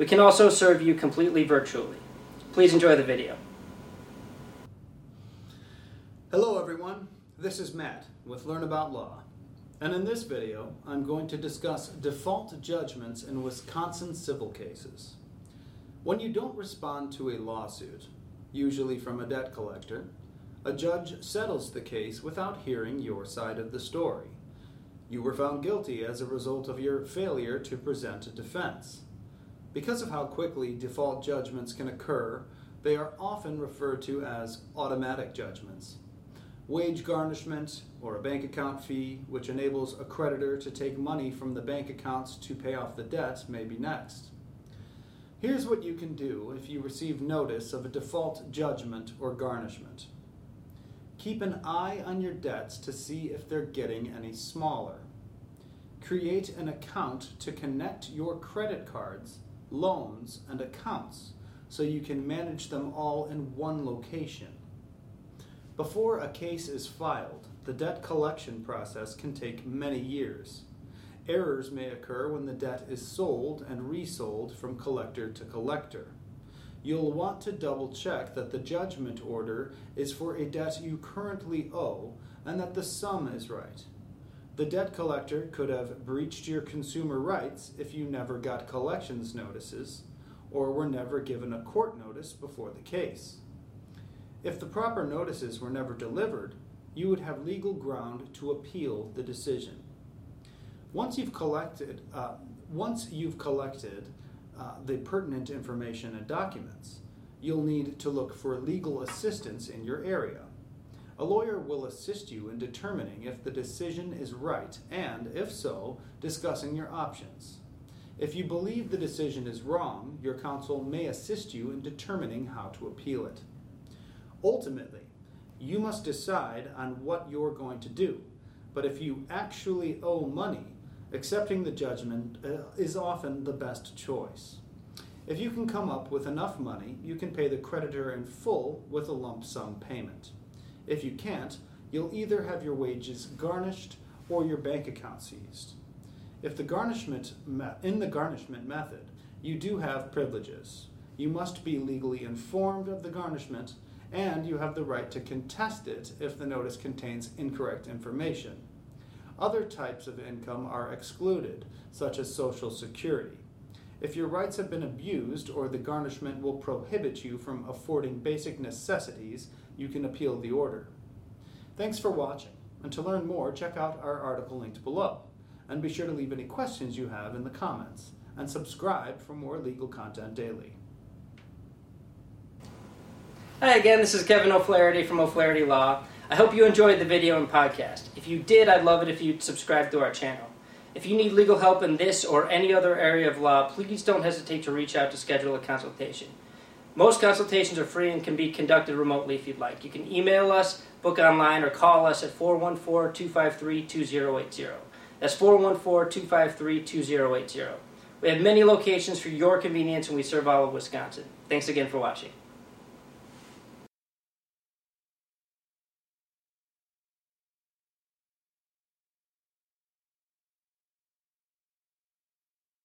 We can also serve you completely virtually. Please enjoy the video. Hello everyone, this is Matt with Learn About Law. And in this video, I'm going to discuss default judgments in Wisconsin civil cases. When you don't respond to a lawsuit, usually from a debt collector, a judge settles the case without hearing your side of the story. You were found guilty as a result of your failure to present a defense. Because of how quickly default judgments can occur, they are often referred to as automatic judgments. Wage garnishment or a bank account fee, which enables a creditor to take money from the bank accounts to pay off the debt, may be next. Here's what you can do if you receive notice of a default judgment or garnishment. Keep an eye on your debts to see if they're getting any smaller. Create an account to connect your credit cards loans, and accounts so you can manage them all in one location. Before a case is filed, the debt collection process can take many years. Errors may occur when the debt is sold and resold from collector to collector. You'll want to double check that the judgment order is for a debt you currently owe and that the sum is right. The debt collector could have breached your consumer rights if you never got collections notices or were never given a court notice before the case. If the proper notices were never delivered, you would have legal ground to appeal the decision. Once you've collected, uh, once you've collected uh, the pertinent information and documents, you'll need to look for legal assistance in your area. A lawyer will assist you in determining if the decision is right and, if so, discussing your options. If you believe the decision is wrong, your counsel may assist you in determining how to appeal it. Ultimately, you must decide on what you're going to do. But if you actually owe money, accepting the judgment uh, is often the best choice. If you can come up with enough money, you can pay the creditor in full with a lump sum payment. If you can't, you'll either have your wages garnished or your bank account seized. If the garnishment in the garnishment method, you do have privileges. You must be legally informed of the garnishment and you have the right to contest it if the notice contains incorrect information. Other types of income are excluded, such as Social Security. If your rights have been abused or the garnishment will prohibit you from affording basic necessities, you can appeal the order. Thanks for watching, and to learn more, check out our article linked below. And be sure to leave any questions you have in the comments, and subscribe for more legal content daily. Hi again, this is Kevin O'Flaherty from O'Flaherty Law. I hope you enjoyed the video and podcast. If you did, I'd love it if you'd subscribe to our channel. If you need legal help in this or any other area of law, please don't hesitate to reach out to schedule a consultation. Most consultations are free and can be conducted remotely if you'd like. You can email us, book online, or call us at 414 253 2080. That's 414 253 2080. We have many locations for your convenience and we serve all of Wisconsin. Thanks again for watching.